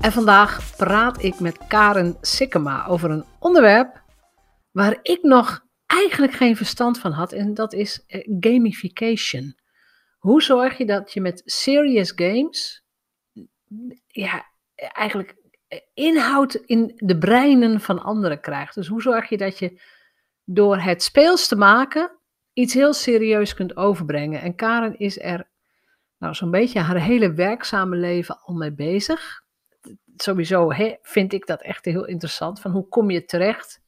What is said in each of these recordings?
En vandaag praat ik met Karen Sikkema over een onderwerp waar ik nog eigenlijk geen verstand van had. En dat is eh, gamification. Hoe zorg je dat je met serious games ja, eigenlijk inhoud in de breinen van anderen krijgt. Dus hoe zorg je dat je door het speels te maken iets heel serieus kunt overbrengen. En Karen is er nou zo'n beetje haar hele werkzame leven al mee bezig. Sowieso vind ik dat echt heel interessant. Van hoe kom je terecht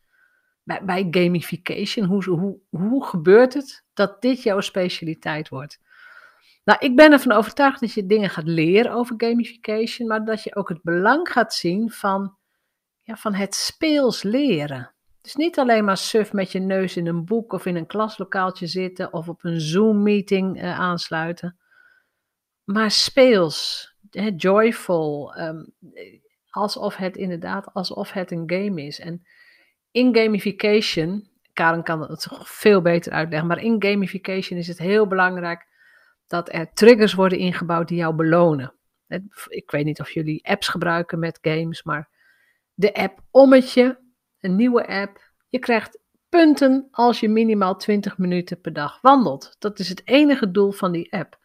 bij, gamification? Hoe, hoe, hoe gebeurt het dat dit jouw specialiteit wordt? Nou, ik ben ervan overtuigd dat je dingen gaat leren over gamification, maar dat je ook het belang gaat zien van, ja, van het speels leren. Dus niet alleen maar suf met je neus in een boek of in een klaslokaaltje zitten of op een Zoom-meeting uh, aansluiten, maar speels, joyful, um, alsof het inderdaad alsof het een game is. En in gamification, Karen kan het veel beter uitleggen, maar in gamification is het heel belangrijk dat er triggers worden ingebouwd die jou belonen. Ik weet niet of jullie apps gebruiken met games, maar de app Ommetje, een nieuwe app, je krijgt punten als je minimaal 20 minuten per dag wandelt. Dat is het enige doel van die app.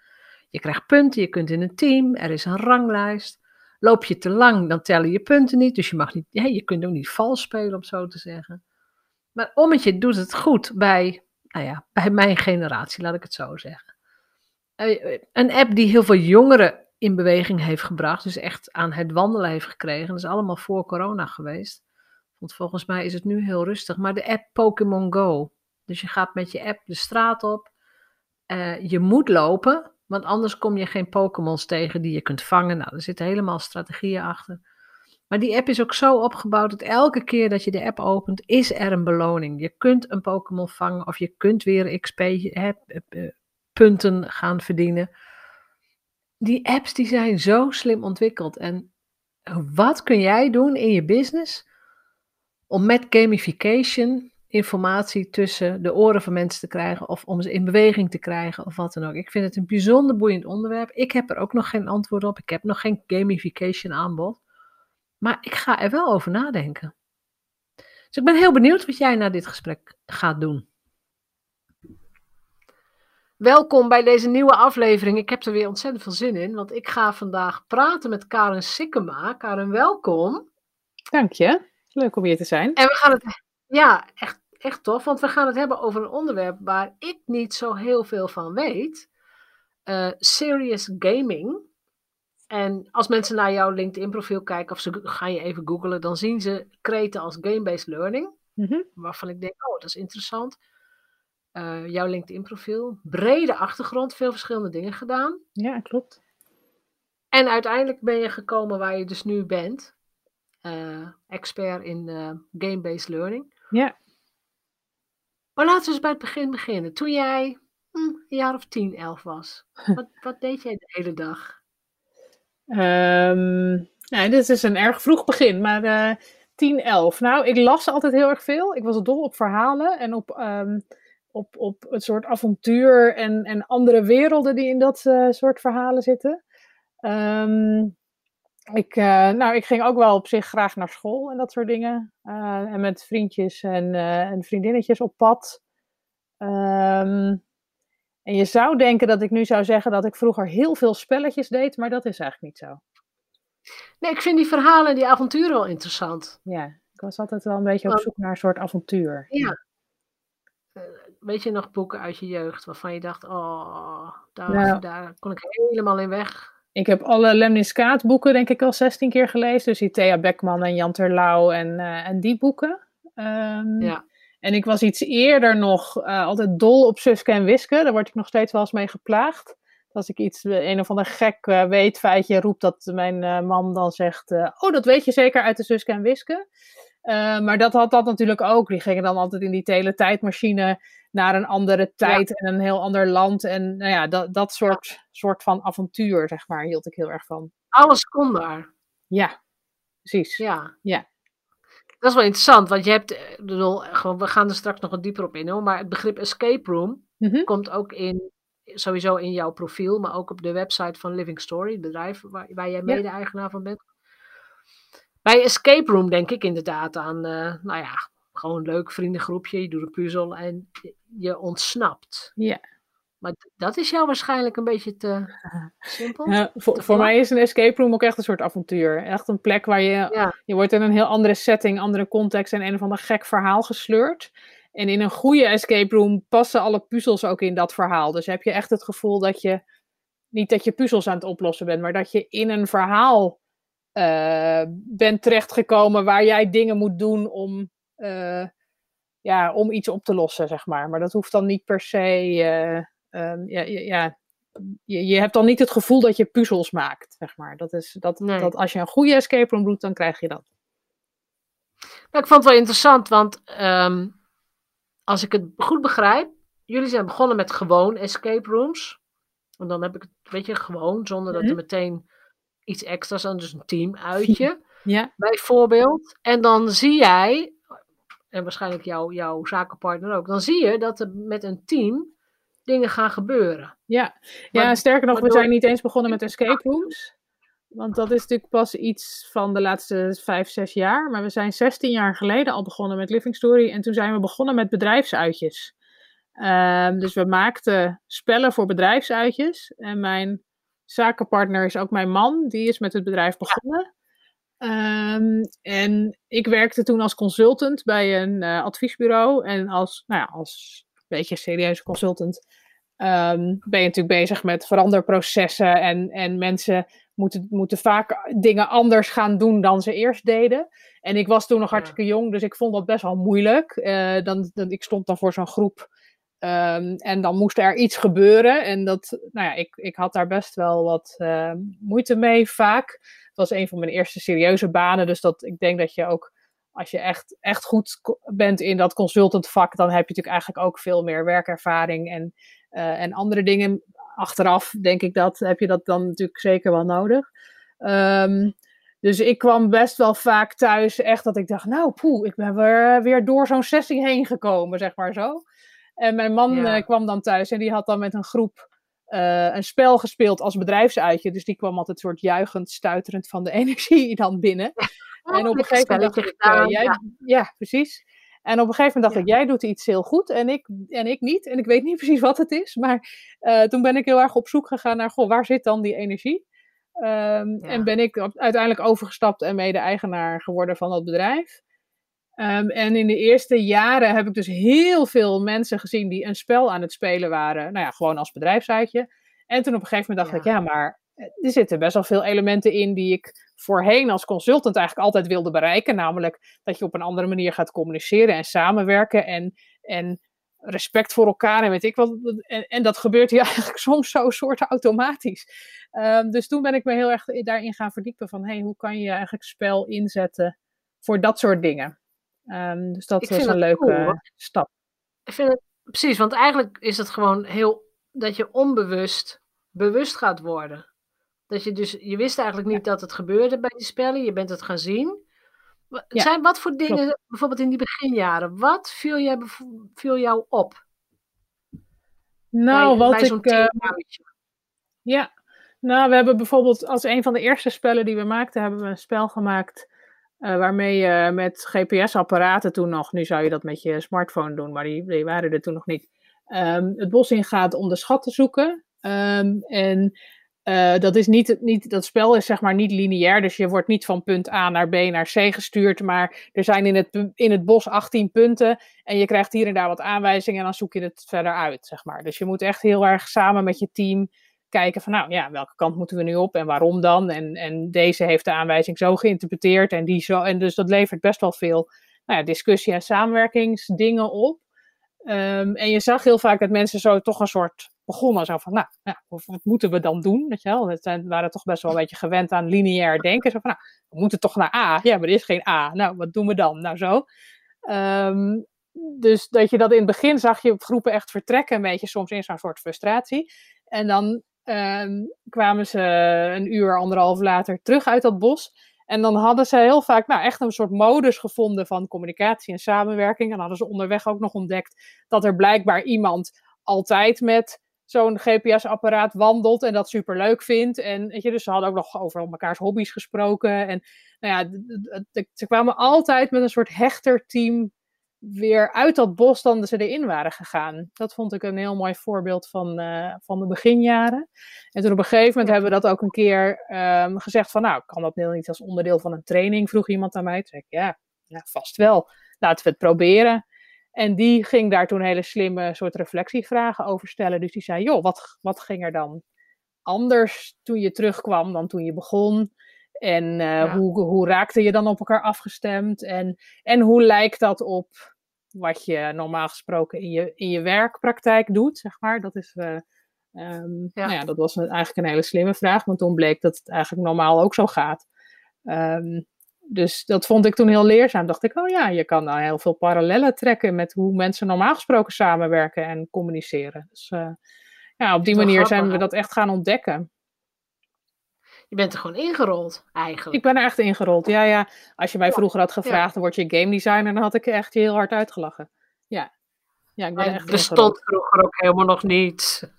Je krijgt punten, je kunt in een team, er is een ranglijst. Loop je te lang, dan tellen je punten niet, dus je mag niet, ja, je kunt ook niet vals spelen, om zo te zeggen. Maar Ommetje doet het goed bij, nou ja, bij mijn generatie, laat ik het zo zeggen. Eh, een app die heel veel jongeren in beweging heeft gebracht, dus echt aan het wandelen heeft gekregen. Dat is allemaal voor corona geweest. Want volgens mij is het nu heel rustig. Maar de app Pokémon Go. Dus je gaat met je app de straat op. Uh, je moet lopen, want anders kom je geen Pokémons tegen die je kunt vangen. Nou, er zitten helemaal strategieën achter. Maar die app is ook zo opgebouwd dat elke keer dat je de app opent, is er een beloning. Je kunt een Pokémon vangen of je kunt weer XP, hè, punten gaan verdienen. Die apps die zijn zo slim ontwikkeld. En wat kun jij doen in je business om met gamification informatie tussen de oren van mensen te krijgen of om ze in beweging te krijgen of wat dan ook. Ik vind het een bijzonder boeiend onderwerp. Ik heb er ook nog geen antwoord op. Ik heb nog geen gamification aanbod. Maar ik ga er wel over nadenken. Dus ik ben heel benieuwd wat jij na dit gesprek gaat doen. Welkom bij deze nieuwe aflevering. Ik heb er weer ontzettend veel zin in, want ik ga vandaag praten met Karen Sikkema. Karen, welkom. Dank je. Leuk om hier te zijn. En we gaan het, ja, echt, echt tof, want we gaan het hebben over een onderwerp waar ik niet zo heel veel van weet. Uh, serious gaming. En als mensen naar jouw LinkedIn-profiel kijken of ze gaan je even googlen, dan zien ze kreten als game-based learning. Mm Waarvan ik denk, oh, dat is interessant. Uh, jouw LinkedIn-profiel. Brede achtergrond, veel verschillende dingen gedaan. Ja, klopt. En uiteindelijk ben je gekomen waar je dus nu bent. Uh, expert in game-based learning. Ja. Maar laten we eens bij het begin beginnen. Toen jij hm, een jaar of tien, elf was, wat, wat deed jij de hele dag? Um, nou, dit is een erg vroeg begin, maar 10, 11. Nou, ik las altijd heel erg veel. Ik was dol op verhalen en op um, op, op het soort avontuur en, en andere werelden die in dat uh, soort verhalen zitten. Um, ik, uh, nou, ik ging ook wel op zich graag naar school en dat soort dingen. Uh, en met vriendjes en, en vriendinnetjes op pad. Um, en je zou denken dat ik nu zou zeggen dat ik vroeger heel veel spelletjes deed, maar dat is eigenlijk niet zo. Nee, ik vind die verhalen en die avonturen wel interessant. Ja, ik was altijd wel een beetje op zoek naar een soort avontuur. Ja, weet je nog boeken uit je jeugd waarvan je dacht, oh, daar, Nou. daar kon ik helemaal in weg. Ik heb alle Lemniskaat boeken denk ik al 16 keer gelezen. Dus die Thea Beckman en Jan Terlouw en, eh, en die boeken. Ehm, Ja. En ik was iets eerder nog eh, altijd dol op Suske en Wiske. Daar word ik nog steeds wel eens mee geplaagd. Als ik iets, eh, een of ander gek eh, weetfeitje roep, dat mijn man dan zegt... oh, dat weet je zeker uit de Suske en Wiske. Maar dat had dat natuurlijk ook. Die gingen dan altijd in die teletijdmachine naar een andere tijd en een heel ander land. En nou ja, dat, dat soort, soort van avontuur, zeg maar, hield ik heel erg van. Alles kon daar. Ja, precies. Ja. Ja. Dat is wel interessant, want je hebt, eh, bedoel, we gaan er straks nog wat dieper op in, hoor, maar het begrip escape room Mhm. komt ook in, sowieso in jouw profiel, maar ook op de website van Living Story, het bedrijf waar, waar jij mede-eigenaar van bent. Bij escape room denk ik inderdaad aan, eh, nou ja, gewoon een leuk vriendengroepje, je doet een puzzel en je- ontsnapt. Ja. Maar dat is jou waarschijnlijk een beetje te simpel. Ja, voor, Te voor mij is een escape room ook echt een soort avontuur. Echt een plek waar je, Ja. je wordt in een heel andere setting, andere context en een of ander gek verhaal gesleurd. En in een goede escape room passen alle puzzels ook in dat verhaal. Dus heb je echt het gevoel dat je, niet dat je puzzels aan het oplossen bent, maar dat je in een verhaal eh, bent terechtgekomen waar jij dingen moet doen om, ja, om iets op te lossen, zeg maar. Maar dat hoeft dan niet per se, eh, ehm, ja, ja, je, je hebt dan niet het gevoel dat je puzzels maakt, zeg maar. Dat is, dat, Nee. dat als je een goede escape room doet, dan krijg je dat. Nou, ik vond het wel interessant, want ehm, als ik het goed begrijp, jullie zijn begonnen met gewoon escape rooms. En dan heb ik het, weet je, gewoon, zonder dat er Mhm. meteen iets extra's aan, dus een teamuitje, Ja, bijvoorbeeld. En dan zie jij, en waarschijnlijk jouw jouw zakenpartner ook, dan zie je dat er met een team dingen gaan gebeuren. ja. ja Maar- sterker nog, we zijn niet eens begonnen met escape rooms. Want dat is natuurlijk pas iets van de laatste vijf, zes jaar. Maar we zijn 16 jaar geleden al begonnen met Living Story. En toen zijn we begonnen met bedrijfsuitjes. Ehm, dus we maakten spellen voor bedrijfsuitjes. En mijn zakenpartner is ook mijn man. Die is met het bedrijf begonnen. Ehm, en ik werkte toen als consultant bij een eh, adviesbureau. En als, nou ja, als een beetje serieuze consultant ehm, ben je natuurlijk bezig met veranderprocessen. En, en mensen moeten, moeten vaak dingen anders gaan doen dan ze eerst deden. En ik was toen nog Ja. hartstikke jong, dus ik vond dat best wel moeilijk. Eh, dan, dan, ik stond dan voor zo'n groep ehm, en dan moest er iets gebeuren. En dat, nou ja, ik, ik had daar best wel wat eh, moeite mee vaak. Het was een van mijn eerste serieuze banen, dus dat, ik denk dat je ook, als je echt, echt goed bent in dat consultantvak, dan heb je natuurlijk eigenlijk ook veel meer werkervaring en, eh, en andere dingen. Achteraf denk ik dat, heb je dat dan natuurlijk zeker wel nodig. Ehm, dus ik kwam best wel vaak thuis, echt dat ik dacht, nou poeh, ik ben weer, weer door zo'n sessie heen gekomen, zeg maar zo. En mijn man Ja. eh, kwam dan thuis en die had dan met een groep eh, een spel gespeeld als bedrijfsuitje. Dus die kwam altijd soort juichend, stuiterend van de energie dan binnen. en op een gegeven moment dacht ik, eh, jij, ja. ja. precies. En op een gegeven moment dacht Ja. ik, jij doet iets heel goed en ik, en ik niet. En ik weet niet precies wat het is. Maar toen ben ik heel erg op zoek gegaan naar, goh, waar zit dan die energie? Ehm, Ja. En ben ik uiteindelijk overgestapt en mede-eigenaar geworden van dat bedrijf. Ehm, en in de eerste jaren heb ik dus heel veel mensen gezien die een spel aan het spelen waren. Nou ja, gewoon als bedrijfsuitje. En toen op een gegeven moment dacht Ja. ik, ja, maar eh, er zitten best wel veel elementen in die ik voorheen als consultant eigenlijk altijd wilde bereiken. Namelijk dat je op een andere manier gaat communiceren en samenwerken en, en respect voor elkaar en weet ik wat. En, en dat gebeurt hier eigenlijk soms zo soort automatisch. Ehm, dus toen ben ik me heel erg daarin gaan verdiepen van, hey, hoe kan je eigenlijk spel inzetten voor dat soort dingen. Ehm, dus dat was een leuke cool, stap. Ik vind het precies, want eigenlijk is het gewoon heel dat je onbewust bewust gaat worden. Dat je dus, je wist eigenlijk niet dat het gebeurde bij die spellen, je bent het gaan zien. Ja, Zijn, wat voor dingen, bijvoorbeeld in die beginjaren, wat viel, jij, viel jou op? Nou, bij, wat bij ik. eh? Ja, nou, we hebben bijvoorbeeld als een van de eerste spellen die we maakten, hebben we een spel gemaakt eh, waarmee je met GPS-apparaten toen nog, nu zou je dat met je smartphone doen, maar die, waren er toen nog niet, ehm, het bos ingaat om de schat te zoeken. Ehm, en Uh, dat, is niet, niet, dat spel is zeg maar niet lineair, dus je wordt niet van punt A naar B naar C gestuurd, maar er zijn in het, in het bos 18 punten en je krijgt hier en daar wat aanwijzingen en dan zoek je het verder uit, zeg maar. Dus je moet echt heel erg samen met je team kijken van, nou ja, welke kant moeten we nu op en waarom dan? En, en deze heeft de aanwijzing zo geïnterpreteerd en die zo, en dus dat levert best wel veel nou ja, discussie- en samenwerkingsdingen op. Um, en je zag heel vaak dat mensen zo toch een soort begonnen. Zo van, nou, wat moeten we dan doen? Weet je wel? We zijn, waren toch best wel een beetje gewend aan lineair denken. Zo van, nou, we moeten toch naar A. Ja, maar er is geen A. Nou, wat doen we dan? Nou, zo. Um, dus dat je dat in het begin zag je groepen echt vertrekken, een beetje soms in zo'n soort frustratie. En dan um, kwamen ze een uur, anderhalf later terug uit dat bos. En dan hadden ze heel vaak nou, echt een soort modus gevonden van communicatie en samenwerking. En hadden ze onderweg ook nog ontdekt dat er blijkbaar iemand altijd met zo'n GPS-apparaat wandelt en dat super leuk vindt. En weet je, dus ze hadden ook nog over elkaars hobby's gesproken. En nou ja, ze kwamen altijd met een soort hechterteam weer uit dat bos dan ze erin waren gegaan. Dat vond ik een heel mooi voorbeeld van, uh, van de beginjaren. En toen op een gegeven moment hebben we dat ook een keer um, gezegd van, nou, kan dat niet als onderdeel van een training? Vroeg iemand aan mij. Toen zei ik, ja, ja, vast wel. Laten we het proberen. En die ging daar toen hele slimme soort reflectievragen over stellen. Dus die zei, joh, wat, wat ging er dan anders toen je terugkwam dan toen je begon? En uh, ja. hoe, hoe raakte je dan op elkaar afgestemd? En, en hoe lijkt dat op wat je normaal gesproken in je, in je werkpraktijk doet, zeg maar. Dat is, uh, um, ja. Nou ja, dat was eigenlijk een hele slimme vraag, want toen bleek dat het eigenlijk normaal ook zo gaat. Um, dus dat vond ik toen heel leerzaam. Dacht ik, oh ja, je kan nou heel veel parallellen trekken met hoe mensen normaal gesproken samenwerken en communiceren. Dus uh, ja, op die manier zijn we dat echt gaan ontdekken. Je bent er gewoon ingerold, eigenlijk. Ik ben er echt ingerold, ja, ja. Als je mij vroeger had gevraagd, dan word je game designer, dan had ik echt heel hard uitgelachen. Ja, ja ik ben echt bestond vroeger ook helemaal nog niet.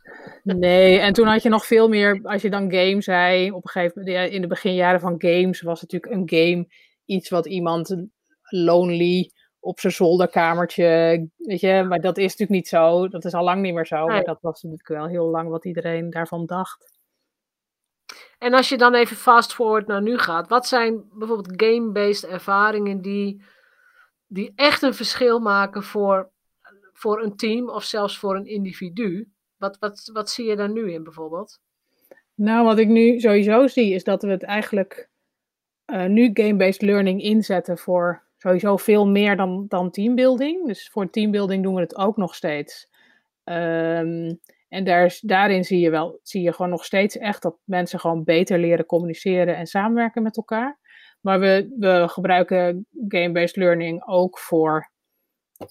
Nee, en toen had je nog veel meer, als je dan game zei, op een gegeven moment, in de beginjaren van games was natuurlijk een game iets wat iemand lonely op zijn zolderkamertje, weet je, maar dat is natuurlijk niet zo. Dat is al lang niet meer zo, maar dat was natuurlijk wel heel lang wat iedereen daarvan dacht. En als je dan even fast forward naar nu gaat, wat zijn bijvoorbeeld game-based ervaringen die, die echt een verschil maken voor, voor een team of zelfs voor een individu? Wat, wat, wat zie je daar nu in bijvoorbeeld? Nou, wat ik nu sowieso zie is dat we het eigenlijk uh, nu game-based learning inzetten voor sowieso veel meer dan, dan teambuilding. Dus voor teambuilding doen we het ook nog steeds. Um, en daar, daarin zie je wel, zie je gewoon nog steeds echt dat mensen gewoon beter leren communiceren en samenwerken met elkaar. Maar we, we gebruiken game-based learning ook voor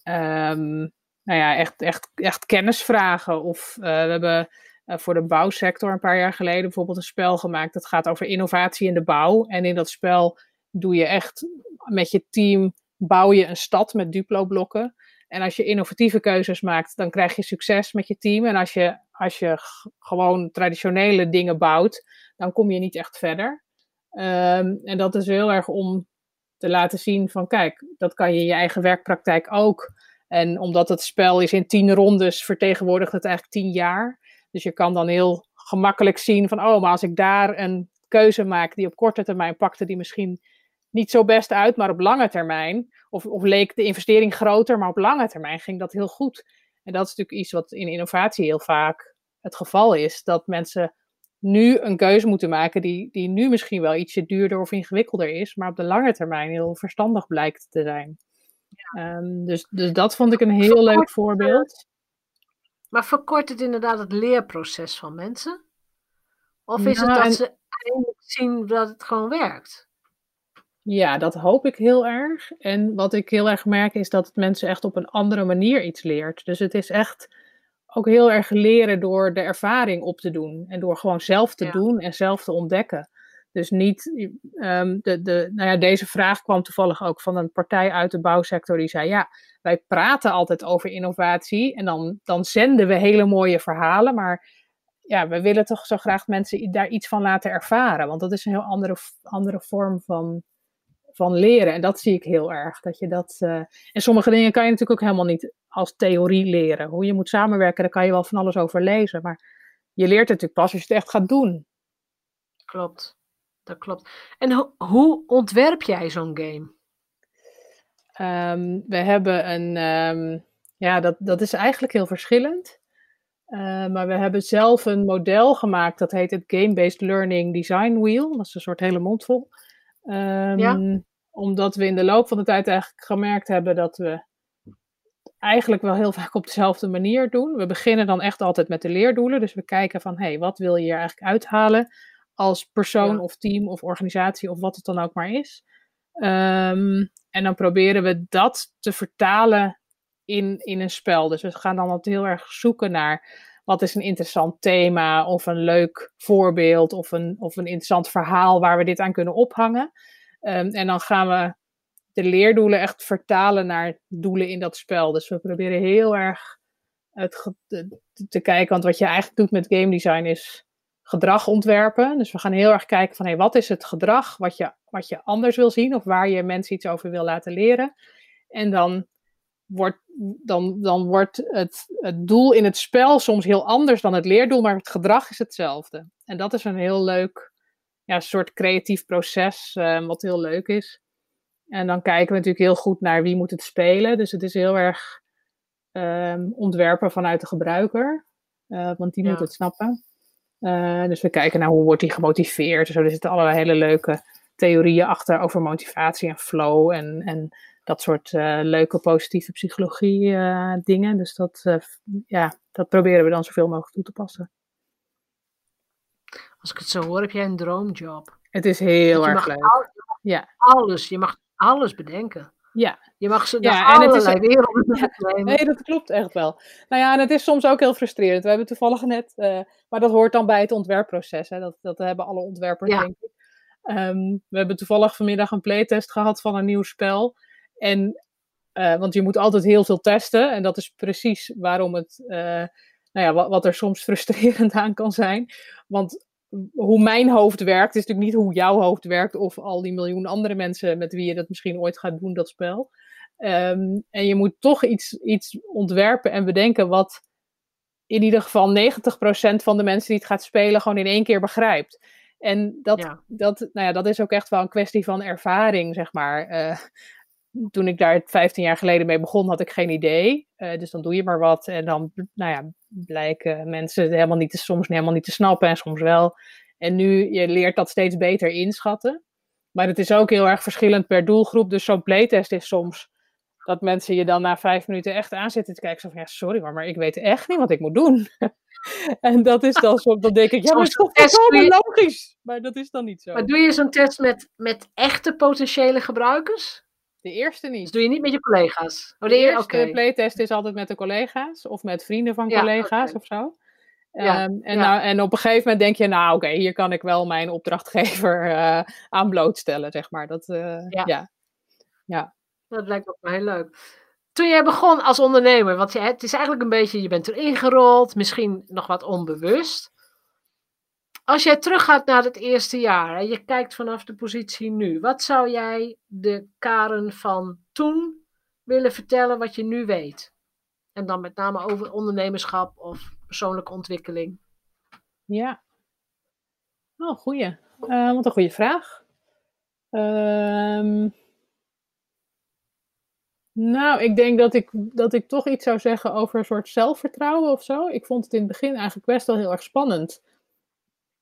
um, nou ja, echt, echt, echt kennisvragen. Of uh, we hebben uh, voor de bouwsector een paar jaar geleden bijvoorbeeld een spel gemaakt. Dat gaat over innovatie in de bouw. En in dat spel doe je echt met je team, bouw je een stad met Duplo-blokken. En als je innovatieve keuzes maakt, dan krijg je succes met je team. En als je, als je gewoon traditionele dingen bouwt, dan kom je niet echt verder. Um, en dat is heel erg om te laten zien van, kijk, dat kan je in je eigen werkpraktijk ook. En omdat het spel is in tien rondes, vertegenwoordigt het eigenlijk tien jaar. Dus je kan dan heel gemakkelijk zien van, oh, maar als ik daar een keuze maak die op korte termijn pakte, die misschien niet zo best uit, maar op lange termijn, of, of leek de investering groter, maar op lange termijn ging dat heel goed. En dat is natuurlijk iets wat in innovatie heel vaak het geval is, dat mensen nu een keuze moeten maken die, die nu misschien wel ietsje duurder of ingewikkelder is, maar op de lange termijn heel verstandig blijkt te zijn. Ja. Um, dus, dus dat vond ik een heel leuk voorbeeld. Maar verkort het inderdaad het leerproces van mensen? Of is het nou, dat ze eindelijk zien dat het gewoon werkt? Ja, dat hoop ik heel erg. En wat ik heel erg merk is dat het mensen echt op een andere manier iets leert. Dus het is echt ook heel erg leren door de ervaring op te doen. En door gewoon zelf te doen en zelf te ontdekken. Dus niet, um, de, de, nou ja, deze vraag kwam toevallig ook van een partij uit de bouwsector die zei, ja, wij praten altijd over innovatie en dan, dan zenden we hele mooie verhalen, maar ja, we willen toch zo graag mensen daar iets van laten ervaren, want dat is een heel andere, andere vorm van, van leren. En dat zie ik heel erg. Dat je dat, uh, en sommige dingen kan je natuurlijk ook helemaal niet als theorie leren. Hoe je moet samenwerken, daar kan je wel van alles over lezen. Maar je leert het natuurlijk pas als je het echt gaat doen. klopt. Dat klopt. En ho hoe ontwerp jij zo'n game? Um, we hebben een, um, ja, dat, dat is eigenlijk heel verschillend. Uh, maar we hebben zelf een model gemaakt, dat heet het Game-Based Learning Design Wheel. Dat is een soort hele mondvol. Um, ja. Omdat we in de loop van de tijd eigenlijk gemerkt hebben dat we eigenlijk wel heel vaak op dezelfde manier doen. We beginnen dan echt altijd met de leerdoelen. Dus we kijken van, hé, hey, wat wil je hier eigenlijk uithalen als persoon of team of organisatie of wat het dan ook maar is. Um, en dan proberen we dat te vertalen in, in een spel. Dus we gaan dan altijd heel erg zoeken naar wat is een interessant thema of een leuk voorbeeld of een, of een interessant verhaal waar we dit aan kunnen ophangen. Um, en dan gaan we de leerdoelen echt vertalen naar doelen in dat spel. Dus we proberen heel erg het, te, te kijken, want wat je eigenlijk doet met game design is gedrag ontwerpen. Dus we gaan heel erg kijken van hey, wat is het gedrag wat je, wat je anders wil zien of waar je mensen iets over wil laten leren. En dan wordt, dan, dan wordt het, het doel in het spel soms heel anders dan het leerdoel, maar het gedrag is hetzelfde. En dat is een heel leuk ja, soort creatief proces, uh, wat heel leuk is. En dan kijken we natuurlijk heel goed naar wie moet het spelen. Dus het is heel erg um, ontwerpen vanuit de gebruiker, uh, want die ja. moet het snappen. Uh, dus we kijken naar hoe wordt die gemotiveerd. Zo, er zitten allerlei hele leuke theorieën achter over motivatie en flow en, en dat soort uh, leuke positieve psychologie uh, dingen. Dus dat, ja, dat proberen we dan zoveel mogelijk toe te passen. Als ik het zo hoor, heb jij een droomjob. Het is heel erg leuk. Alles, ja. alles, je mag alles bedenken. Ja. Je mag ze ja, en allerlei het is, werelden ja, Nee, dat klopt echt wel. Nou ja, en het is soms ook heel frustrerend. We hebben toevallig net, maar dat hoort dan bij het ontwerpproces. Hè? Dat, dat hebben alle ontwerpers, ja. denk ik. Um, we hebben toevallig vanmiddag een playtest gehad van een nieuw spel. En, uh, want je moet altijd heel veel testen. En dat is precies waarom het, uh, nou ja, wat, wat er soms frustrerend aan kan zijn. Want hoe mijn hoofd werkt, is natuurlijk niet hoe jouw hoofd werkt of al die miljoen andere mensen met wie je dat misschien ooit gaat doen, dat spel. Um, en je moet toch iets, iets ontwerpen en bedenken wat in ieder geval 90% van de mensen die het gaat spelen gewoon in één keer begrijpt. En dat, ja. dat, nou ja, dat is ook echt wel een kwestie van ervaring, zeg maar. Uh, toen ik daar 15 jaar geleden mee begon, had ik geen idee. Uh, dus dan doe je maar wat. En dan nou ja, blijken mensen helemaal niet te, soms helemaal niet te snappen en soms wel. En nu, je leert dat steeds beter inschatten. Maar het is ook heel erg verschillend per doelgroep. Dus zo'n playtest is soms dat mensen je dan na vijf minuten echt aanzitten te kijken. Zo van, ja, sorry hoor, maar ik weet echt niet wat ik moet doen. en dat is dan zo, dan denk ik, ja, maar dat is toch je... logisch. Maar dat is dan niet zo. Maar doe je zo'n test met, met echte potentiële gebruikers? De eerste niet. Dus doe je niet met je collega's? Oh, de, de eerste okay. playtest is altijd met de collega's of met vrienden van ja, collega's okay. of zo. Ja, um, en, ja. nou, en op een gegeven moment denk je, nou oké, okay, hier kan ik wel mijn opdrachtgever uh, aan blootstellen, zeg maar. Dat, uh, ja. ja. ja. Dat lijkt me heel leuk. Toen jij begon als ondernemer, want je, het is eigenlijk een beetje, je bent erin gerold, misschien nog wat onbewust. Als jij teruggaat naar het eerste jaar en je kijkt vanaf de positie nu, wat zou jij de Karen van toen willen vertellen wat je nu weet? En dan met name over ondernemerschap of persoonlijke ontwikkeling. Ja. Oh, goeie. Uh, wat een goede vraag. Um, nou, ik denk dat ik, dat ik toch iets zou zeggen over een soort zelfvertrouwen of zo. Ik vond het in het begin eigenlijk best wel heel erg spannend.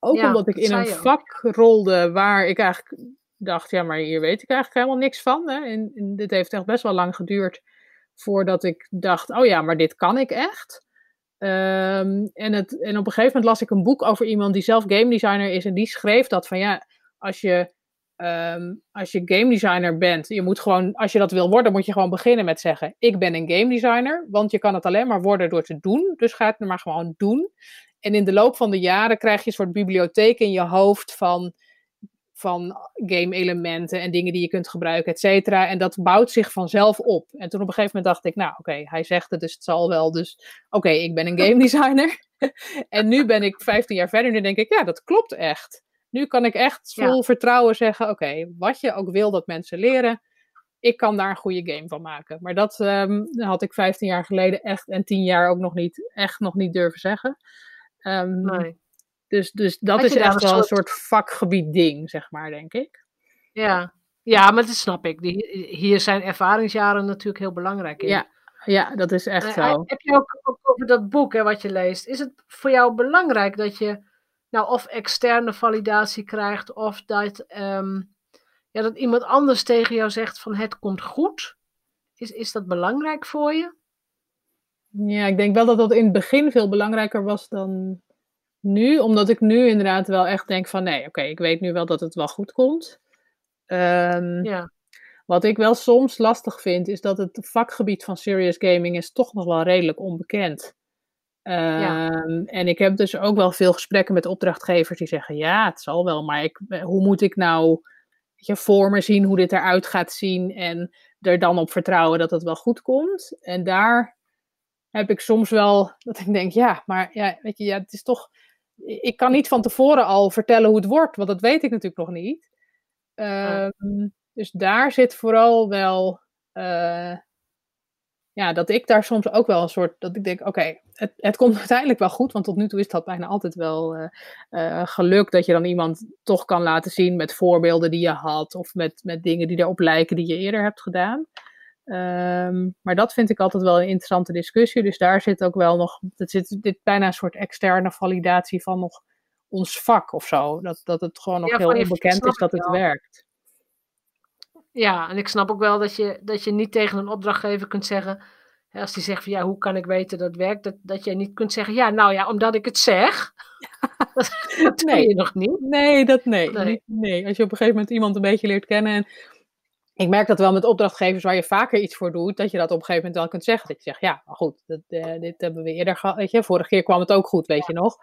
Ook ja, omdat ik in een vak rolde waar ik eigenlijk dacht, ja, maar hier weet ik eigenlijk helemaal niks van. Hè? En, en, dit heeft echt best wel lang geduurd voordat ik dacht, oh ja, maar dit kan ik echt. Um, en, het, en op een gegeven moment las ik een boek over iemand die zelf game designer is. En die schreef dat van ja, als je, um, als je game designer bent, je moet gewoon, als je dat wil worden, moet je gewoon beginnen met zeggen: Ik ben een game designer. Want je kan het alleen maar worden door te doen. Dus ga het maar gewoon doen. En in de loop van de jaren krijg je een soort bibliotheek in je hoofd van, van game-elementen en dingen die je kunt gebruiken, et cetera. En dat bouwt zich vanzelf op. En toen op een gegeven moment dacht ik, nou oké, okay, hij zegt het, dus het zal wel. Dus oké, okay, ik ben een game designer. en nu ben ik 15 jaar verder en nu denk ik, ja, dat klopt echt. Nu kan ik echt vol ja. vertrouwen zeggen, oké, okay, wat je ook wil dat mensen leren, ik kan daar een goede game van maken. Maar dat um, had ik 15 jaar geleden echt en 10 jaar ook nog niet, echt nog niet durven zeggen. Um, nee. Dus, dus dat Had is echt wel een soort- soort vakgebied ding, zeg maar, denk ik. Ja. ja, maar dat snap ik. Die, hier zijn ervaringsjaren natuurlijk heel belangrijk in. Ja, ja, dat is echt Eh, zo. Heb je ook, ook over dat boek hè, wat je leest? Is het voor jou belangrijk dat je nou of externe validatie krijgt of dat, ehm, ja, dat iemand anders tegen jou zegt van het komt goed? Is, is dat belangrijk voor je? Ja, ik denk wel dat dat in het begin veel belangrijker was dan nu. Omdat ik nu inderdaad wel echt denk van nee, oké, ik weet nu wel dat het wel goed komt. Ehm, Ja, Wat ik wel soms lastig vind, is dat het vakgebied van serious gaming is toch nog wel redelijk onbekend. Ja. Ehm, En ik heb dus ook wel veel gesprekken met opdrachtgevers die zeggen, ja, het zal wel, maar ik, eh, hoe moet ik nou weet je, voor me zien hoe dit eruit gaat zien en er dan op vertrouwen dat het wel goed komt. En daar heb ik soms wel dat ik denk, ja, maar ja, weet je, ja, het is toch, ik kan niet van tevoren al vertellen hoe het wordt, want dat weet ik natuurlijk nog niet. Ehm, dus daar zit vooral wel, eh, ja, dat ik daar soms ook wel een soort, dat ik denk, oké, het, het komt uiteindelijk wel goed, want tot nu toe is dat bijna altijd wel eh, gelukt dat je dan iemand toch kan laten zien met voorbeelden die je had of met, met dingen die erop lijken die je eerder hebt gedaan. Ehm, maar dat vind ik altijd wel een interessante discussie. Dus daar zit ook wel nog, het zit dit bijna een soort externe validatie van nog ons vak of zo. Dat, dat het gewoon nog Ja, heel onbekend is dat het wel. werkt. Ja, en ik snap ook wel dat je, dat je niet tegen een opdrachtgever kunt zeggen, als die zegt van ja, hoe kan ik weten dat het werkt, dat, dat je niet kunt zeggen, ja, nou ja, omdat ik het zeg. dat doe Nee. je nog niet. Nee, dat nee. Nee. Als je op een gegeven moment iemand een beetje leert kennen. En ik merk dat wel met opdrachtgevers waar je vaker iets voor doet, dat je dat op een gegeven moment wel kunt zeggen. Dat je zegt, ja, maar goed, dat, eh, dit hebben we eerder gehad. Weet je, vorige keer kwam het ook goed, weet je nog.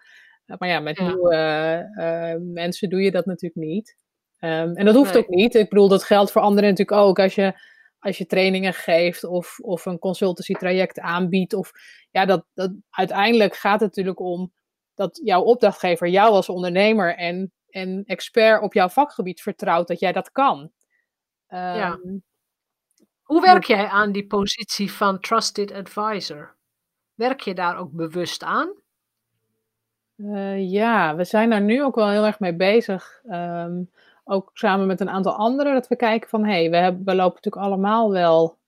Eh, maar ja, met Ja. nieuwe eh, mensen doe je dat natuurlijk niet. Ehm, en dat hoeft Nee. ook niet. Ik bedoel, dat geldt voor anderen natuurlijk ook. Als je, als je trainingen geeft of, of een consultancy traject aanbiedt. Of, ja, dat, dat, uiteindelijk gaat het natuurlijk om dat jouw opdrachtgever jou als ondernemer en, en expert op jouw vakgebied vertrouwt dat jij dat kan. Ja. Ehm, Hoe werk jij aan die positie van trusted advisor? Werk je daar ook bewust aan? eh, ja, we zijn daar nu ook wel heel erg mee bezig. Ehm, ook samen met een aantal anderen, dat we kijken van hé, hey, we, hebben, we lopen natuurlijk allemaal wel,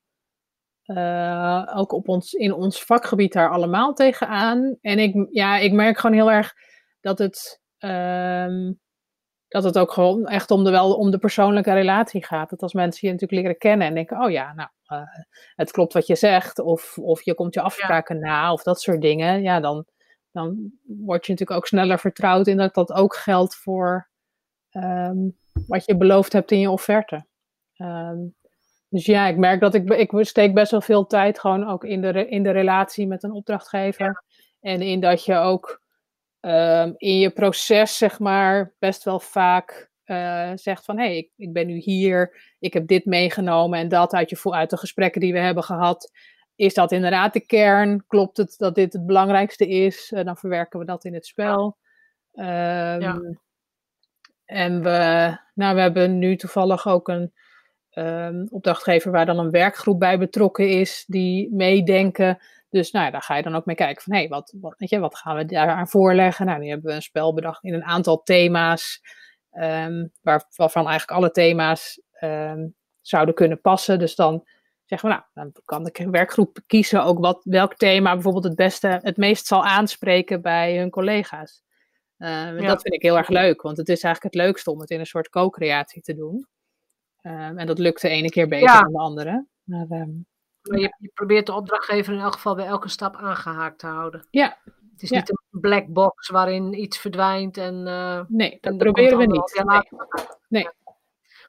eh, ook op ons, in ons vakgebied daar allemaal tegenaan. En ik, ja, ik merk gewoon heel erg dat het, ehm, dat het ook gewoon echt om de, wel, om de persoonlijke relatie gaat. Dat als mensen je natuurlijk leren kennen en denken, oh ja, nou, eh, het klopt wat je zegt, of, of je komt je afspraken na, of dat soort dingen, ja, dan, dan word je natuurlijk ook sneller vertrouwd in dat dat ook geldt voor ehm, wat je beloofd hebt in je offerte. Ehm, dus ja, ik merk dat ik, ik steek best wel veel tijd gewoon ook in de, in de relatie met een opdrachtgever. En in dat je ook ehm, in je proces, zeg maar, best wel vaak eh, zegt van... hé, hey, ik, ik ben nu hier, ik heb dit meegenomen en dat uit, je, uit de gesprekken die we hebben gehad. Is dat inderdaad de kern? Klopt het dat dit het belangrijkste is? Eh, dan verwerken we dat in het spel. Ehm, Ja. En we, nou, we hebben nu toevallig ook een ehm, opdrachtgever waar dan een werkgroep bij betrokken is, die meedenken. Dus nou, daar ga je dan ook mee kijken van, hé, hey, wat, wat, weet je, wat gaan we daaraan voorleggen? Nou, nu hebben we een spel bedacht in een aantal thema's, ehm, waar, waarvan eigenlijk alle thema's ehm, zouden kunnen passen. Dus dan zeggen we, nou, dan kan de werkgroep kiezen ook wat, welk thema bijvoorbeeld het beste, het meest zal aanspreken bij hun collega's. Uh, en Ja. Dat vind ik heel erg leuk, want het is eigenlijk het leukste om het in een soort co-creatie te doen. Um, en dat lukt de ene keer beter Ja. dan de andere. Maar, um, Maar je, je probeert de opdrachtgever in elk geval bij elke stap aangehaakt te houden. Ja. Het is Ja. niet een black box waarin iets verdwijnt en... eh, nee, dat er proberen we niet. Nee.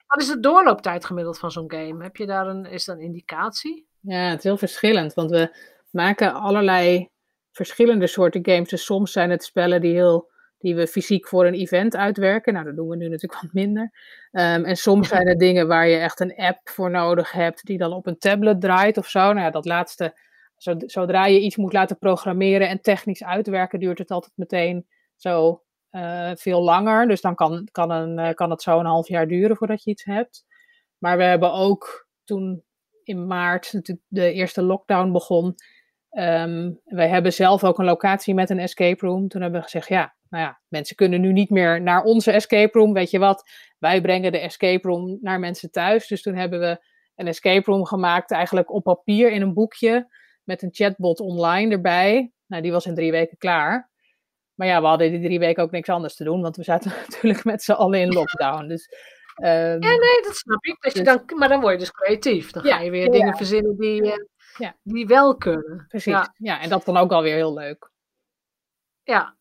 Wat is de doorlooptijd gemiddeld van zo'n game? Heb je daar een, is dat een indicatie? Ja, het is heel verschillend, want we maken allerlei verschillende soorten games. Dus soms zijn het spellen die, heel, die we fysiek voor een event uitwerken. Nou, dat doen we nu natuurlijk wat minder. Um, en soms zijn het dingen waar je echt een app voor nodig hebt, die dan op een tablet draait of zo. Nou ja, dat laatste, zodra je iets moet laten programmeren en technisch uitwerken, duurt het altijd meteen zo uh, veel langer. Dus dan kan, kan, een, uh, kan het zo een half jaar duren voordat je iets hebt. Maar we hebben ook toen in maart de eerste lockdown begon, Um, wij hebben zelf ook een locatie met een escape room. Toen hebben we gezegd, ja, nou ja, mensen kunnen nu niet meer naar onze escape room. Weet je wat, wij brengen de escape room naar mensen thuis. Dus toen hebben we een escape room gemaakt, eigenlijk op papier in een boekje. Met een chatbot online erbij. Nou, die was in drie weken klaar. Maar ja, we hadden die drie weken ook niks anders te doen, want we zaten natuurlijk met z'n allen in lockdown. Dus, um, ja, nee, dat snap ik. Dat je dus dan, maar dan word je dus creatief. Dan ga je weer dingen verzinnen die, uh, ja. die wel kunnen. Precies, ja. ja, en dat dan ook alweer heel leuk. Ja,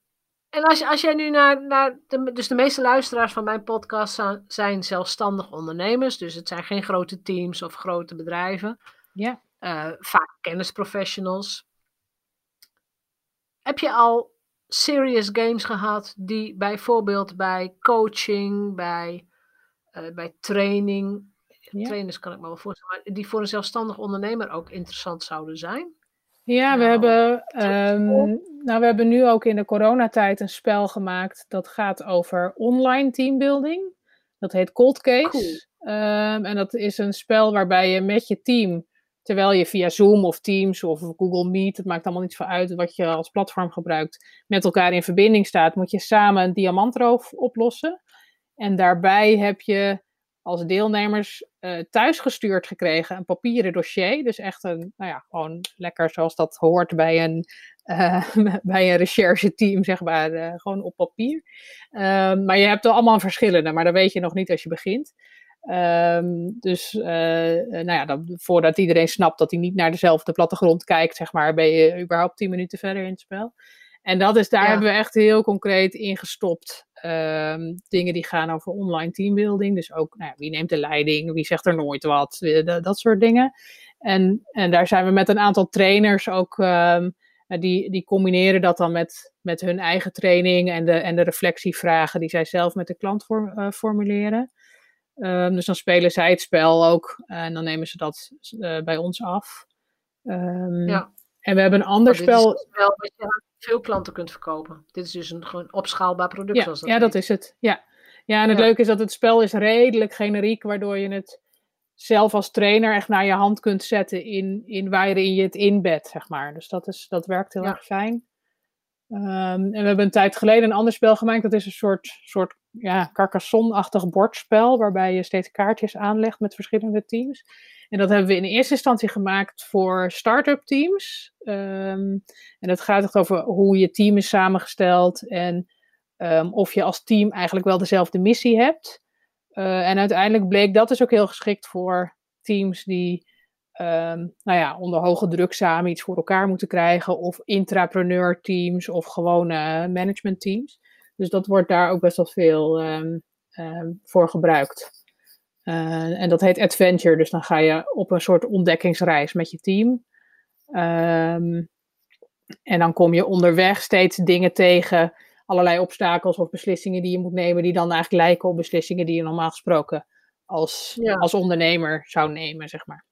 en als, als jij nu naar, naar de, dus de meeste luisteraars van mijn podcast zijn zelfstandig ondernemers, dus het zijn geen grote teams of grote bedrijven. Ja. Uh, vaak kennisprofessionals. Heb je al serious games gehad die bijvoorbeeld bij coaching, bij, uh, bij training, ja. trainers kan ik me wel voorstellen, maar die voor een zelfstandig ondernemer ook interessant zouden zijn? Ja, we, nou, hebben, um, nou, we hebben nu ook in de coronatijd een spel gemaakt dat gaat over online teambuilding. Dat heet Cold Case. Cool. Um, en dat is een spel waarbij je met je team, terwijl je via Zoom of Teams of Google Meet, het maakt allemaal niet zo uit wat je als platform gebruikt, met elkaar in verbinding staat, moet je samen een diamantroof oplossen. En daarbij heb je als deelnemers uh, thuisgestuurd gekregen een papieren dossier. Dus echt een, nou ja, gewoon lekker zoals dat hoort bij een, uh, bij een rechercheteam, zeg maar, uh, gewoon op papier. Ehm, maar je hebt er allemaal verschillende, maar dat weet je nog niet als je begint. Um, dus nou ja, dan, voordat iedereen snapt dat hij niet naar dezelfde plattegrond kijkt, zeg maar, ben je überhaupt tien minuten verder in het spel. En dat is, daar hebben we echt heel concreet ingestopt. Um, dingen die gaan over online teambuilding. Dus ook nou ja, wie neemt de leiding, wie zegt er nooit wat, eh, dat soort dingen. En, en daar zijn we met een aantal trainers ook, um, die, die combineren dat dan met, met hun eigen training en de, en de reflectievragen die zij zelf met de klant voor, uh, formuleren. Um, dus dan spelen zij het spel ook en dan nemen ze dat uh, bij ons af. ja. En we hebben een ander spel. je veel klanten kunt verkopen. Dit is dus een gewoon opschaalbaar product. Ja, zoals dat ja dat is het. Ja, ja en het leuke is dat het spel is redelijk generiek, waardoor je het zelf als trainer echt naar je hand kunt zetten in, in waarin je het inbedt, zeg maar. Dus dat, is, dat werkt heel erg fijn. Um, en we hebben een tijd geleden een ander spel gemaakt. Dat is een soort, soort ja, Carcassonne-achtig bordspel, waarbij je steeds kaartjes aanlegt met verschillende teams. En dat hebben we in eerste instantie gemaakt voor start-up teams. Um, en het gaat echt over hoe je team is samengesteld en um, of je als team eigenlijk wel dezelfde missie hebt. Uh, en uiteindelijk bleek dat dus ook heel geschikt voor teams die um, nou ja, onder hoge druk samen iets voor elkaar moeten krijgen. Of intrapreneur teams of gewone management teams. Dus dat wordt daar ook best wel veel voor gebruikt. Uh, en dat heet adventure, dus dan ga je op een soort ontdekkingsreis met je team. En dan kom je onderweg steeds dingen tegen, allerlei obstakels of beslissingen die je moet nemen, die dan eigenlijk lijken op beslissingen die je normaal gesproken als, ja. als ondernemer zou nemen, zeg maar.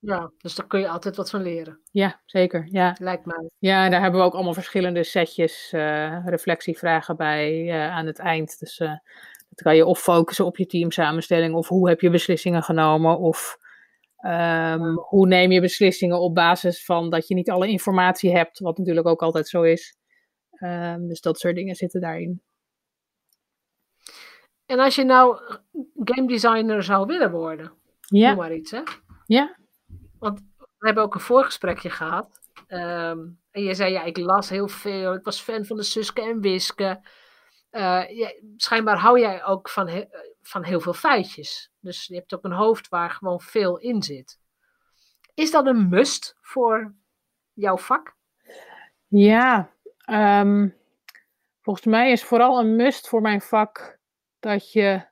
Ja, dus daar kun je altijd wat van leren. Ja, zeker. Ja. Lijkt mij. Ja, daar hebben we ook allemaal verschillende setjes uh, reflectievragen bij uh, aan het eind. Dus uh, dan kan je of focussen op je teamsamenstelling, of hoe heb je beslissingen genomen, of um, hoe neem je beslissingen op basis van dat je niet alle informatie hebt, wat natuurlijk ook altijd zo is. Um, dus dat soort dingen zitten daarin. En als je nou game designer zou willen worden, ja. noem maar iets, hè? Ja. Want we hebben ook een voorgesprekje gehad. Um, en je zei, ja, ik las heel veel. Ik was fan van de Suske en Wiske. Uh, schijnbaar hou jij ook van, van heel veel feitjes. Dus je hebt ook een hoofd waar gewoon veel in zit. Is dat een must voor jouw vak? Ja, um, volgens mij is vooral een must voor mijn vak dat je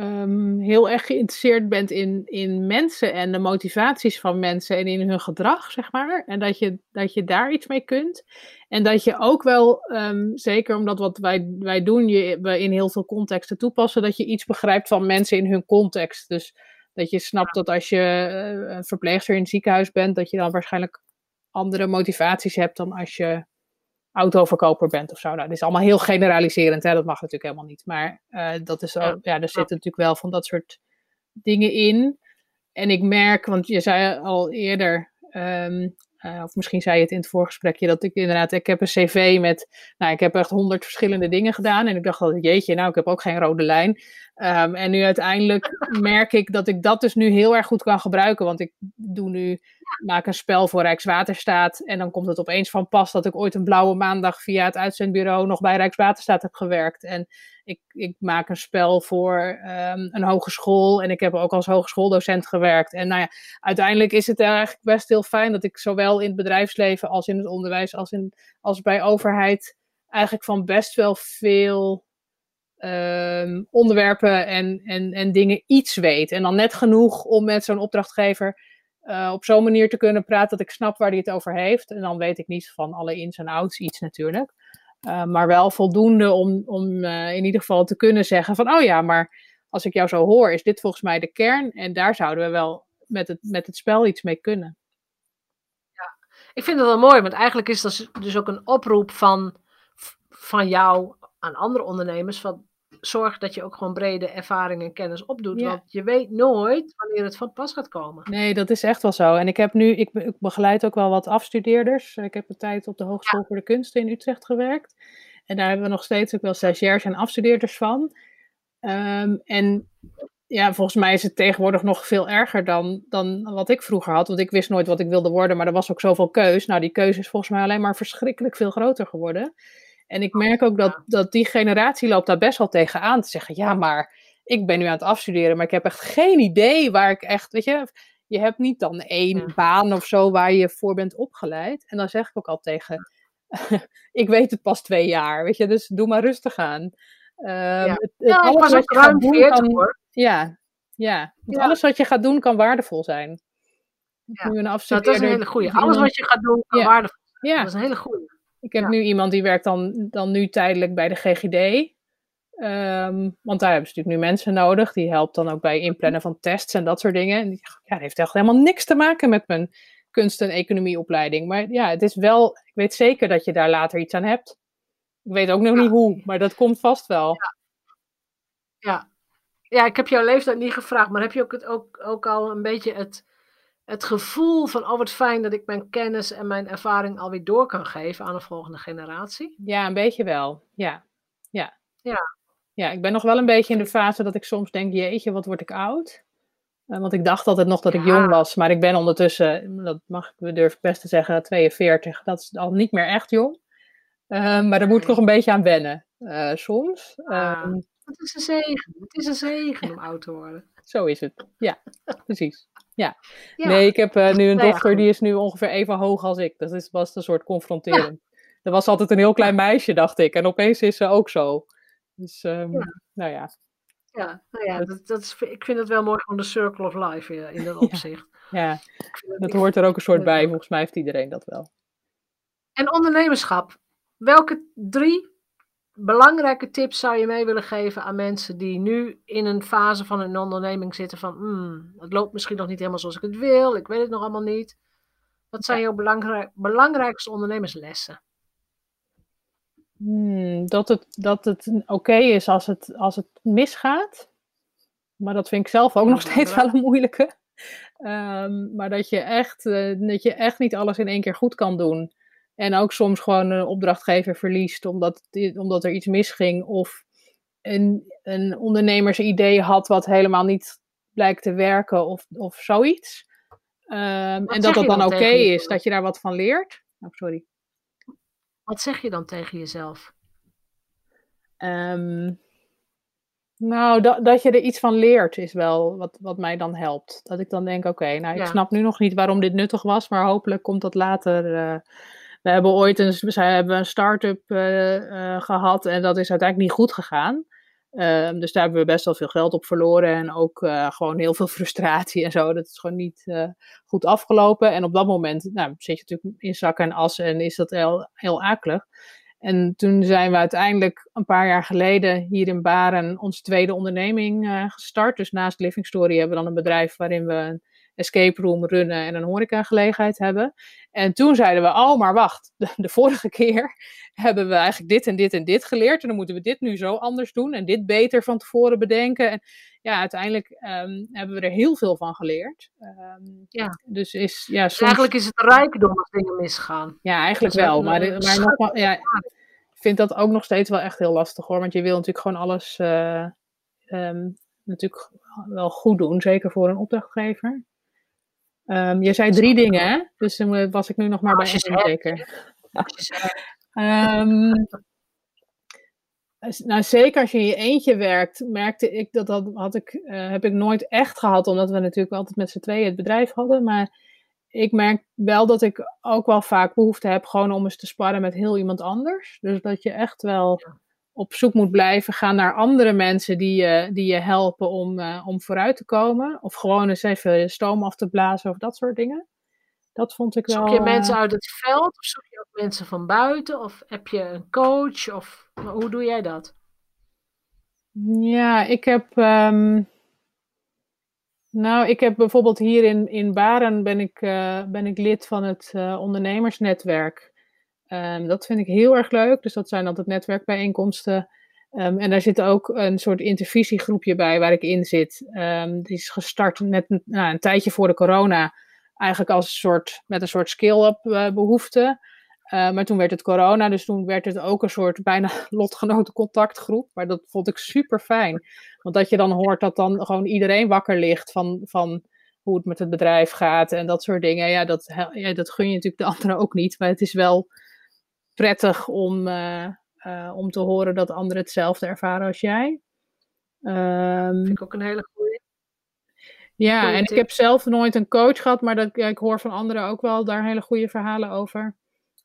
um, heel erg geïnteresseerd bent in, in mensen en de motivaties van mensen en in hun gedrag, zeg maar. En dat je, dat je daar iets mee kunt. En dat je ook wel, um, zeker omdat wat wij, wij doen, je, we in heel veel contexten toepassen, dat je iets begrijpt van mensen in hun context. Dus dat je snapt dat als je uh, een verpleegster in het ziekenhuis bent, dat je dan waarschijnlijk andere motivaties hebt dan als je autoverkoper bent of zo. Nou, dat is allemaal heel generaliserend, hè? dat mag natuurlijk helemaal niet. Maar uh, dat is ook, ja, er zitten natuurlijk wel van dat soort dingen in. En ik merk, want je zei al eerder, um, uh, of misschien zei je het in het voorgesprekje, dat ik inderdaad, ik heb een cv met, nou, ik heb echt honderd verschillende dingen gedaan. En ik dacht dat, jeetje, nou, ik heb ook geen rode lijn. Um, en nu uiteindelijk merk ik dat ik dat dus nu heel erg goed kan gebruiken. Want ik doe nu, maak een spel voor Rijkswaterstaat. En dan komt het opeens van pas dat ik ooit een blauwe maandag via het uitzendbureau nog bij Rijkswaterstaat heb gewerkt. En ik, ik maak een spel voor um, een hogeschool. En ik heb ook als hogeschooldocent gewerkt. En nou ja, uiteindelijk is het eigenlijk best heel fijn dat ik zowel in het bedrijfsleven als in het onderwijs als, in, als bij overheid eigenlijk van best wel veel um, onderwerpen en, en, en dingen iets weet. En dan net genoeg om met zo'n opdrachtgever uh, op zo'n manier te kunnen praten dat ik snap waar hij het over heeft. En dan weet ik niet van alle ins en outs iets natuurlijk. Uh, maar wel voldoende om, om uh, in ieder geval te kunnen zeggen van, oh ja, maar als ik jou zo hoor, is dit volgens mij de kern. En daar zouden we wel met het, met het spel iets mee kunnen. Ja, ik vind het wel mooi, want eigenlijk is dat dus ook een oproep van, van jou aan andere ondernemers. Van, zorg dat je ook gewoon brede ervaring en kennis opdoet. Want je weet nooit wanneer het van pas gaat komen. Nee, dat is echt wel zo. En ik heb nu, ik, ik begeleid ook wel wat afstudeerders. Ik heb een tijd op de Hogeschool voor de Kunsten in Utrecht gewerkt. En daar hebben we nog steeds ook wel stagiairs en afstudeerders van. Um, en ja, volgens mij is het tegenwoordig nog veel erger dan, dan wat ik vroeger had. Want ik wist nooit wat ik wilde worden, maar er was ook zoveel keus. Nou, die keuze is volgens mij alleen maar verschrikkelijk veel groter geworden. En ik merk ook dat, dat die generatie loopt daar best wel tegenaan te zeggen, ja, maar ik ben nu aan het afstuderen, maar ik heb echt geen idee waar ik echt, weet je, je hebt niet dan één baan of zo waar je voor bent opgeleid. En dan zeg ik ook al tegen, ik weet het pas twee jaar, weet je, dus doe maar rustig aan. Um, ja. Het, ja, alles wat je gaat doen kan, ja, ja, ja. alles wat je gaat doen kan waardevol zijn. Ja. Nu een nou, dat is een hele goede. Alles wat je gaat doen kan waardevol zijn. Ja. Dat is een hele goede. Ik heb nu iemand die werkt dan, dan nu tijdelijk bij de GGD. Um, want daar hebben ze natuurlijk nu mensen nodig. Die helpt dan ook bij inplannen van tests en dat soort dingen. En die, ja, dat heeft echt helemaal niks te maken met mijn kunst- en economieopleiding. Maar ja, het is wel, ik weet zeker dat je daar later iets aan hebt. Ik weet ook nog niet hoe, maar dat komt vast wel. Ja. ja. Ja. ik heb jouw leeftijd niet gevraagd, maar heb je ook, het, ook, ook al een beetje het het gevoel van, oh wat fijn dat ik mijn kennis en mijn ervaring alweer door kan geven aan de volgende generatie? Ja, een beetje wel. Ja. Ja. Ja. Ja, ik ben nog wel een beetje in de fase dat ik soms denk, jeetje, wat word ik oud? Uh, want ik dacht altijd nog dat ik jong was, maar ik ben ondertussen, dat mag ik durf ik best te zeggen, 42. Dat is al niet meer echt jong. Uh, maar daar moet ik nog een beetje aan wennen, uh, soms. Ah, um, het is een zegen. Het is een zegen om oud te worden. Zo is het. Ja, precies. Ja. Nee, ik heb uh, nu een nou dochter die is nu ongeveer even hoog als ik. Dat is, was een soort confronterend. Er was altijd een heel klein meisje, dacht ik. En opeens is ze ook zo. Dus, um, nou ja. Ja, nou ja, dat, dat is, ik vind het wel mooi van de circle of life in, in dat opzicht. Ja, dat hoort er ook een soort bij. Volgens mij heeft iedereen dat wel. En ondernemerschap. Welke drie belangrijke tips zou je mee willen geven aan mensen die nu in een fase van een onderneming zitten van hmm, het loopt misschien nog niet helemaal zoals ik het wil, ik weet het nog allemaal niet. Wat zijn jouw belangrijk, belangrijkste ondernemerslessen? Hmm, dat het, dat het oké is als het, als het misgaat. Maar dat vind ik zelf ook nog steeds wel een moeilijke. Um, maar dat je, echt, uh, dat je echt niet alles in één keer goed kan doen. En ook soms gewoon een opdrachtgever verliest omdat, omdat er iets misging. Of een, een ondernemersidee had wat helemaal niet blijkt te werken of, of zoiets. Um, en dat dat dan, oké is, dat je daar wat van leert. Oh, sorry. Wat zeg je dan tegen jezelf? Um, nou, dat, dat je er iets van leert is wel wat, wat mij dan helpt. Dat ik dan denk, oké, nou ik snap nu nog niet waarom dit nuttig was, maar hopelijk komt dat later... Uh, we hebben ooit een, we hebben een start-up uh, uh, gehad en dat is uiteindelijk niet goed gegaan. Uh, dus daar hebben we best wel veel geld op verloren en ook uh, gewoon heel veel frustratie en zo. Dat is gewoon niet goed afgelopen. En op dat moment nou, zit je natuurlijk in zak en as en is dat heel, heel akelig. En toen zijn we uiteindelijk een paar jaar geleden hier in Baren onze tweede onderneming gestart. Dus naast Living Story hebben we dan een bedrijf waarin we escape room runnen en een horecagelegenheid hebben. En toen zeiden we, oh maar wacht, de, de, vorige keer hebben we eigenlijk dit en dit en dit geleerd. En dan moeten we dit nu zo anders doen en dit beter van tevoren bedenken. En ja, uiteindelijk um, hebben we er heel veel van geleerd. Um, ja. Dus is, ja, soms... eigenlijk is het rijkdom als dingen misgaan. Ja, eigenlijk wel. Maar, maar nogmaals, ja, ik vind dat ook nog steeds wel echt heel lastig hoor. Want je wil natuurlijk gewoon alles uh, um, natuurlijk wel goed doen. Zeker voor een opdrachtgever. Um, je zei drie dingen, hè? Dus dan was ik nu nog maar bij één zeker. um, nou, zeker als je in je eentje werkt, merkte ik dat dat had ik, uh, heb ik nooit echt gehad, omdat we natuurlijk altijd met z'n tweeën het bedrijf hadden. Maar ik merk wel dat ik ook wel vaak behoefte heb gewoon om eens te sparren met heel iemand anders. Dus dat je echt wel op zoek moet blijven gaan naar andere mensen die je, die je helpen om, uh, om vooruit te komen. Of gewoon eens even stoom af te blazen of dat soort dingen. Dat vond ik wel. Zoek je mensen uit het veld of zoek je ook mensen van buiten? Of heb je een coach? Of hoe doe jij dat? Ja, ik heb. Um, nou, ik heb bijvoorbeeld hier in, in Baren ben ik, uh, ben ik lid van het uh, ondernemersnetwerk. Um, dat vind ik heel erg leuk. Dus dat zijn altijd netwerkbijeenkomsten. Um, en daar zit ook een soort intervisiegroepje bij waar ik in zit. Um, die is gestart net nou, een tijdje voor de corona. Eigenlijk als een soort, met een soort skill-up uh, behoefte. Uh, maar toen werd het corona, dus toen werd het ook een soort bijna lotgenoten contactgroep. Maar dat vond ik super fijn. Want dat je dan hoort dat dan gewoon iedereen wakker ligt van, van hoe het met het bedrijf gaat en dat soort dingen. Ja dat, ja, dat gun je natuurlijk de anderen ook niet. Maar het is wel prettig om, uh, uh, om te horen dat anderen hetzelfde ervaren als jij. Um, Vind ik ook een hele goede. Ja, goeie en tip. ik heb zelf nooit een coach gehad, maar dat, ja, ik hoor van anderen ook wel daar hele goede verhalen over.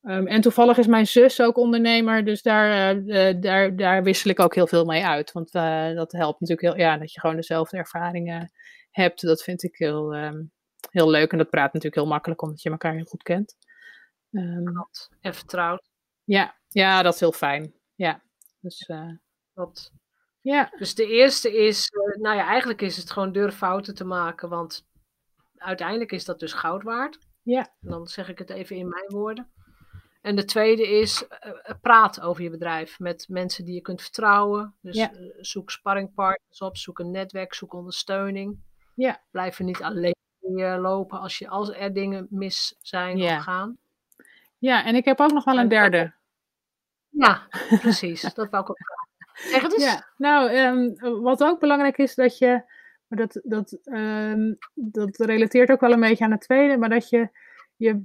Um, en toevallig is mijn zus ook ondernemer, dus daar, uh, daar, daar wissel ik ook heel veel mee uit. Want dat helpt natuurlijk heel, ja, dat je gewoon dezelfde ervaringen hebt. Dat vind ik heel, um, heel leuk en dat praat natuurlijk heel makkelijk, omdat je elkaar heel goed kent. En vertrouwd. Ja, ja, dat is heel fijn. Ja, dus uh, dat. Ja. Dus de eerste is, uh, nou ja, eigenlijk is het gewoon durf fouten te maken, want uiteindelijk is dat dus goud waard. Ja. En dan zeg ik het even in mijn woorden. En de tweede is, uh, praat over je bedrijf met mensen die je kunt vertrouwen. Dus ja. zoek sparringpartners op, zoek een netwerk, zoek ondersteuning. Ja. Blijf er niet alleen lopen als, je, als er dingen mis zijn ja. of gaan. Ja, en ik heb ook nog wel een derde. Ja, precies. dat wou ik ook. Zeg het eens. Ja, nou, um, wat ook belangrijk is, dat je, maar dat, dat, um, dat relateert ook wel een beetje aan het tweede, maar dat je, je,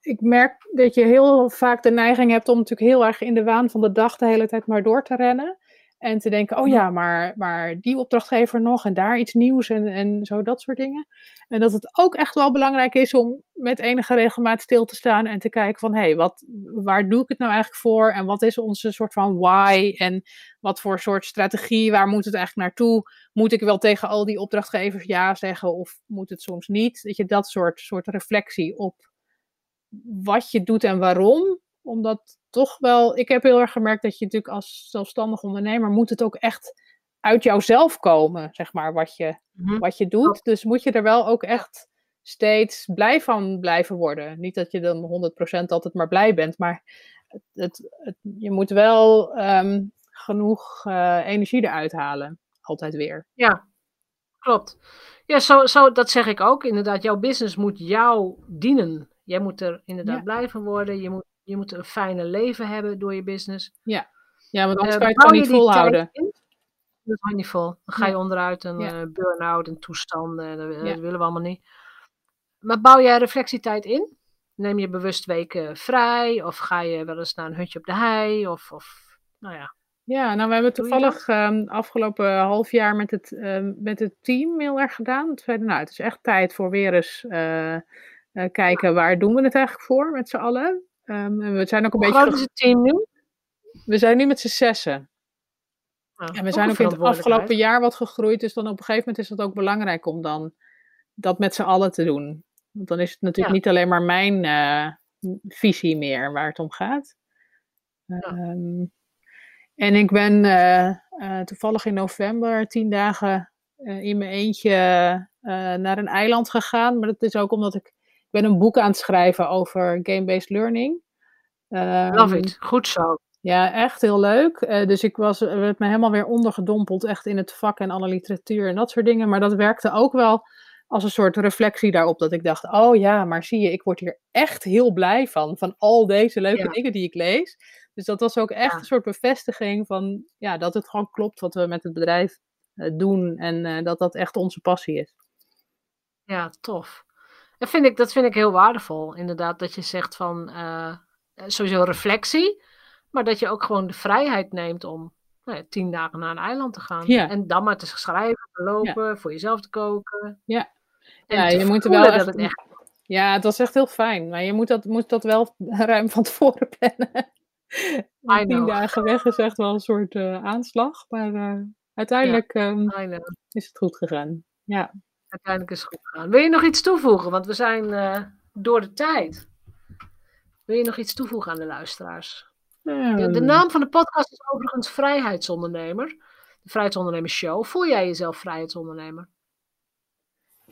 ik merk dat je heel vaak de neiging hebt om natuurlijk heel erg in de waan van de dag de hele tijd maar door te rennen. En te denken, oh ja, maar, maar die opdrachtgever nog en daar iets nieuws en, en zo dat soort dingen. En dat het ook echt wel belangrijk is om met enige regelmaat stil te staan en te kijken van, hé, hey, wat, waar doe ik het nou eigenlijk voor? En wat is onze soort van why? En wat voor soort strategie? Waar moet het eigenlijk naartoe? Moet ik wel tegen al die opdrachtgevers ja zeggen of moet het soms niet? Dat je dat soort, soort reflectie op wat je doet en waarom, omdat toch wel, ik heb heel erg gemerkt dat je natuurlijk als zelfstandig ondernemer moet het ook echt uit jouzelf komen, zeg maar, wat je, mm-hmm. wat je doet. Dus moet je er wel ook echt steeds blij van blijven worden. Niet dat je dan 100% altijd maar blij bent, maar het, het, het, je moet wel um, genoeg uh, energie eruit halen. Altijd weer. Ja, klopt. Ja, zo, zo, dat zeg ik ook. Inderdaad, jouw business moet jou dienen. Jij moet er inderdaad ja. blij van worden. Je moet je moet een fijne leven hebben door je business. Ja, ja want anders uh, kan je het gewoon niet volhouden. Dat is niet vol. Dan ga je onderuit een ja. uh, burn-out en toestanden. Dat, ja. dat, willen we allemaal niet. Maar bouw jij reflectietijd in? Neem je bewust weken vrij? Of ga je wel eens naar een hutje op de hei? Of, of nou ja. Ja, nou we hebben toevallig um, afgelopen half jaar met het, um, met het team heel erg gedaan. Het, nou, het is echt tijd voor weer eens uh, kijken waar doen we het eigenlijk voor met z'n allen. Um, we zijn ook een Hoe beetje. groot is het team nu? We zijn nu met z'n zessen. Ah, en we zijn ook in het afgelopen jaar wat gegroeid. Dus dan op een gegeven moment is het ook belangrijk om dan dat met z'n allen te doen. Want dan is het natuurlijk ja. niet alleen maar mijn uh, visie meer waar het om gaat. Ja. Um, en ik ben uh, uh, toevallig in november tien dagen in mijn eentje naar een eiland gegaan. Maar dat is ook omdat ik ben een boek aan het schrijven over game-based learning. Um, Love it, goed zo. Ja, echt heel leuk. Uh, dus ik was, werd me helemaal weer ondergedompeld echt in het vak en alle literatuur en dat soort dingen. Maar dat werkte ook wel als een soort reflectie daarop. Dat ik dacht, oh ja, maar zie je, ik word hier echt heel blij van. Van al deze leuke dingen die ik lees. Dus dat was ook echt een soort bevestiging van ja, dat het gewoon klopt wat we met het bedrijf uh, doen. En uh, dat dat echt onze passie is. Ja, tof. Dat vind ik, dat vind ik heel waardevol. Inderdaad, dat je zegt van sowieso reflectie. Maar dat je ook gewoon de vrijheid neemt om nou ja, tien dagen naar een eiland te gaan. En dan maar te schrijven, te lopen, voor jezelf te koken. Ja, ja je moet er wel echt... Het echt... Ja, het was echt heel fijn. Maar je moet dat, moet dat wel ruim van tevoren plannen. tien dagen weg is echt wel een soort uh, aanslag. Maar uh, uiteindelijk um, is het goed gegaan. Ja. Uiteindelijk is het goed gegaan. Wil je nog iets toevoegen? Want we zijn uh, door de tijd. Wil je nog iets toevoegen aan de luisteraars? De, de, naam van de podcast is overigens Vrijheidsondernemer. De Vrijheidsondernemer Show. Voel jij jezelf vrijheidsondernemer?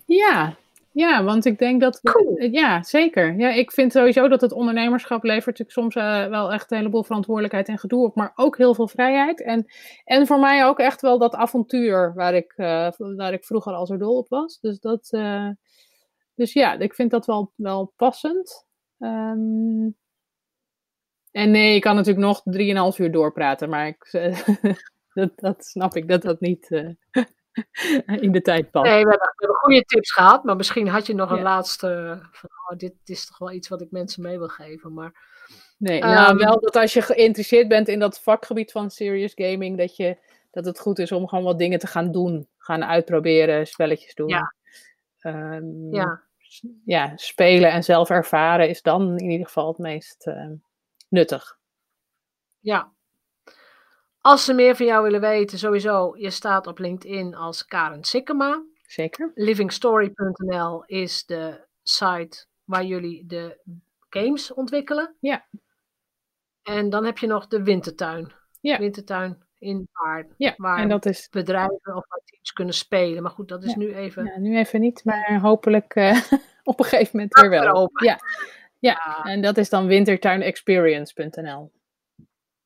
Ja, ja, want ik denk dat. We, Ja, zeker. Ja, ik vind sowieso dat het ondernemerschap levert natuurlijk soms uh, wel echt een heleboel verantwoordelijkheid en gedoe op, maar ook heel veel vrijheid. En, en voor mij ook echt wel dat avontuur waar ik, uh, waar ik vroeger al zo dol op was. Dus, dat, uh, dus ja, ik vind dat wel, wel passend. Um, en nee, ik kan natuurlijk nog 3,5 uur doorpraten, maar ik, dat, dat, snap ik dat dat niet in de tijd past. Nee, we hebben, we hebben, goede tips gehad, maar misschien had je nog een laatste. Van, oh, dit is toch wel iets wat ik mensen mee wil geven. Maar, nee, um, nou wel dat als je geïnteresseerd bent in dat vakgebied van serious gaming, dat, je, dat het goed is om gewoon wat dingen te gaan doen. Gaan uitproberen, spelletjes doen. Ja. Um, ja. ja, spelen en zelf ervaren is dan in ieder geval het meest. Uh, nuttig. Ja. Als ze meer van jou willen weten, sowieso, je staat op LinkedIn als Karen Sikkema. Zeker. Livingstory.nl is de site waar jullie de games ontwikkelen. Ja. En dan heb je nog de Wintertuin. Ja. Wintertuin in Paard. Ja, waar en dat is... bedrijven of teams kunnen spelen. Maar goed, dat is nu even... Ja, nu even niet, maar hopelijk uh, op een gegeven moment weer wel. Ja. Ja, en dat is dan wintertuinexperience.nl.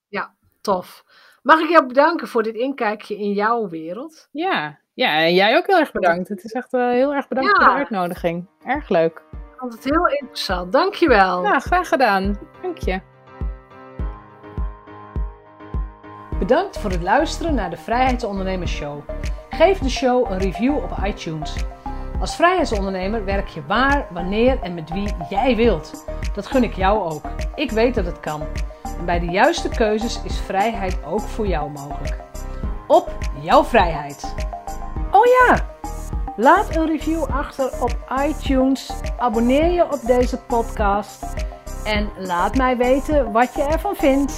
Ja, tof. Mag ik jou bedanken voor dit inkijkje in jouw wereld? Ja, ja en jij ook heel erg bedankt. Het is echt uh, heel erg bedankt voor de uitnodiging. Erg leuk. Ik vond het heel interessant. Dankjewel. Ja, graag gedaan. Dank je. Bedankt voor het luisteren naar de Vrijheidsondernemers Show. Geef de show een review op iTunes. Als vrijheidsondernemer werk je waar, wanneer en met wie jij wilt. Dat gun ik jou ook. Ik weet dat het kan. En bij de juiste keuzes is vrijheid ook voor jou mogelijk. Op jouw vrijheid. Oh ja, laat een review achter op iTunes. Abonneer je op deze podcast. En laat mij weten wat je ervan vindt.